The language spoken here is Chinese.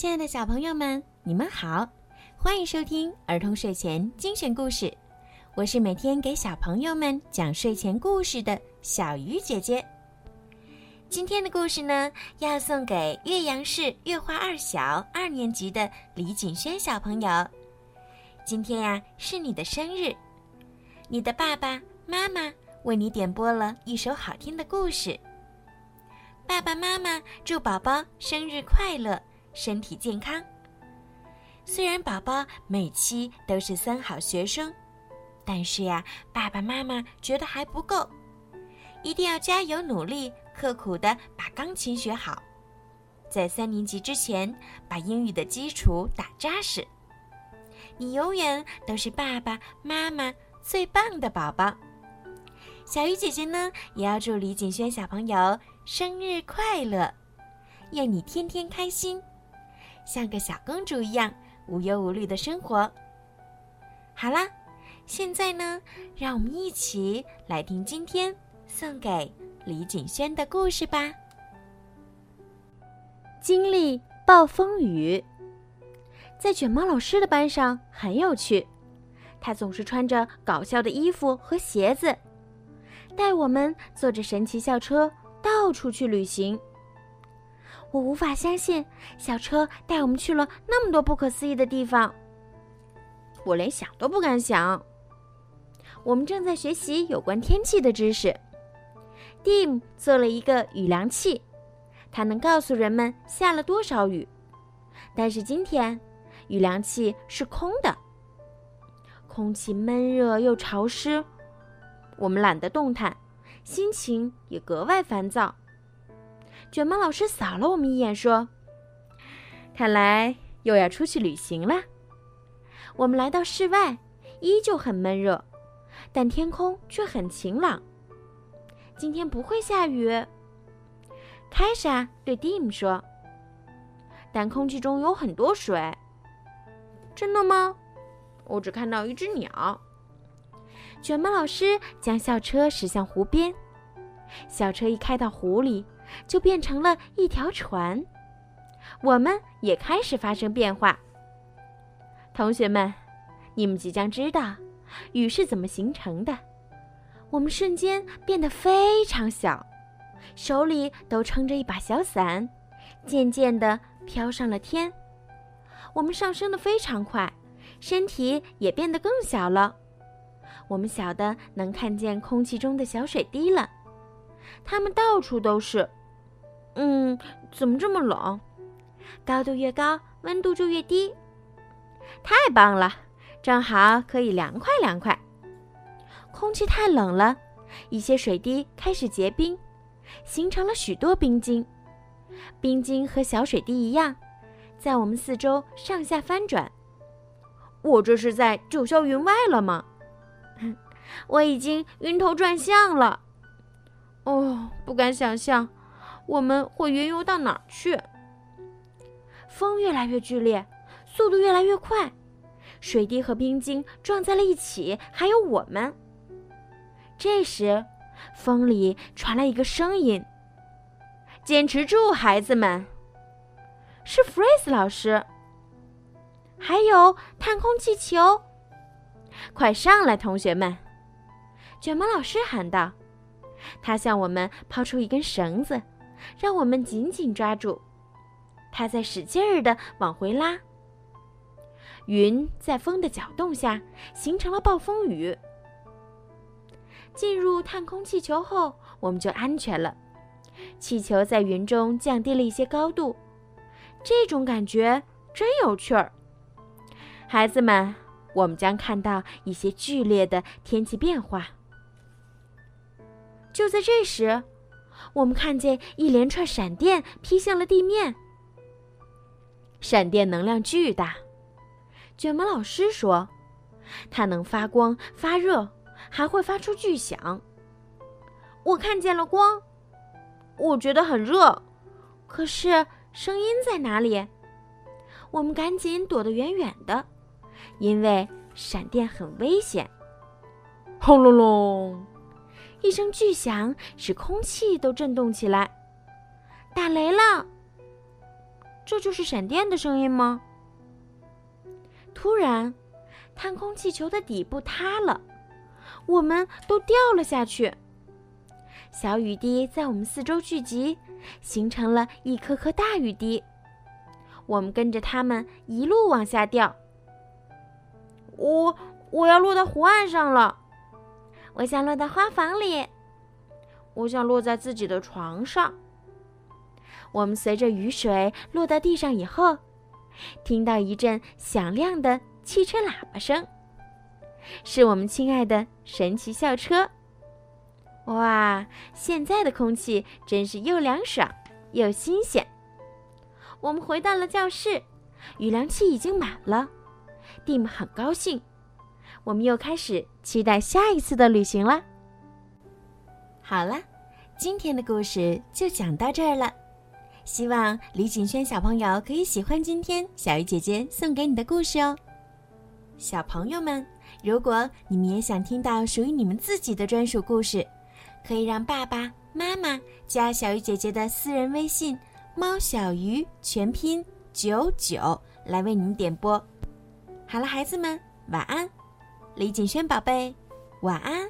亲爱的小朋友们，你们好，欢迎收听儿童睡前精选故事。我是每天给小朋友们讲睡前故事的小鱼姐姐。今天的故事呢，要送给岳阳市月华二小二年级的李景轩小朋友。今天呀，是你的生日，你的爸爸妈妈为你点播了一首好听的故事。爸爸妈妈祝宝宝生日快乐，身体健康。虽然宝宝每期都是三好学生，但是呀，爸爸妈妈觉得还不够，一定要加油努力，刻苦的把钢琴学好，在三年级之前把英语的基础打扎实。你永远都是爸爸妈妈最棒的宝宝。小鱼姐姐呢，也要祝李景轩小朋友生日快乐，愿你天天开心，像个小公主一样无忧无虑的生活。好啦，现在呢，让我们一起来听今天送给李景轩的故事吧。经历暴风雨，在卷毛老师的班上很有趣，他总是穿着搞笑的衣服和鞋子。带我们坐着神奇校车到处去旅行。我无法相信，小车带我们去了那么多不可思议的地方。我连想都不敢想。我们正在学习有关天气的知识。Dim 做了一个雨量器，它能告诉人们下了多少雨。但是今天，雨量器是空的。空气闷热又潮湿。我们懒得动弹，心情也格外烦躁。卷毛老师扫了我们一眼，说：“看来又要出去旅行了。”我们来到室外，依旧很闷热，但天空却很晴朗。今天不会下雨，凯莎对蒂姆说。但空气中有很多水。真的吗？我只看到一只鸟。卷毛老师将校车驶向湖边，校车一开到湖里，就变成了一条船。我们也开始发生变化。同学们，你们即将知道雨是怎么形成的。我们瞬间变得非常小，手里都撑着一把小伞，渐渐地飘上了天。我们上升的非常快，身体也变得更小了。我们小的能看见空气中的小水滴了，它们到处都是。嗯，怎么这么冷？高度越高，温度就越低。太棒了，正好可以凉快凉快。空气太冷了，一些水滴开始结冰，形成了许多冰晶。冰晶和小水滴一样，在我们四周上下翻转。我这是在九霄云外了吗？我已经晕头转向了，哦，不敢想象我们会云游到哪儿去。风越来越剧烈，速度越来越快，水滴和冰晶撞在了一起，还有我们。这时，风里传来一个声音：“坚持住，孩子们！”是弗瑞斯老师。还有探空气球，快上来，同学们！卷毛老师喊道：“他向我们抛出一根绳子，让我们紧紧抓住。他在使劲儿地往回拉。云在风的搅动下形成了暴风雨。进入探空气球后，我们就安全了。气球在云中降低了一些高度，这种感觉真有趣儿。孩子们，我们将看到一些剧烈的天气变化。”就在这时，我们看见一连串闪电劈向了地面。闪电能量巨大，卷毛老师说，它能发光发热，还会发出巨响。我看见了光，我觉得很热，可是声音在哪里？我们赶紧躲得远远的，因为闪电很危险。轰隆隆！一声巨响使空气都震动起来，打雷了！这就是闪电的声音吗？突然，探空气球的底部塌了，我们都掉了下去。小雨滴在我们四周聚集，形成了一颗颗大雨滴。我们跟着它们一路往下掉。我我要落到湖岸上了，我想落到花房里，我想落在自己的床上。我们随着雨水落到地上以后，听到一阵响亮的汽车喇叭声，是我们亲爱的神奇校车。哇，现在的空气真是又凉爽又新鲜。我们回到了教室，雨凉器已经满了，蒂姆很高兴。我们又开始期待下一次的旅行了。好了，今天的故事就讲到这儿了。希望李景轩小朋友可以喜欢今天小鱼姐姐送给你的故事哦。小朋友们，如果你们也想听到属于你们自己的专属故事，可以让爸爸妈妈加小鱼姐姐的私人微信“猫小鱼”全拼九九来为你们点播。好了，孩子们，晚安。李景轩宝贝，晚安。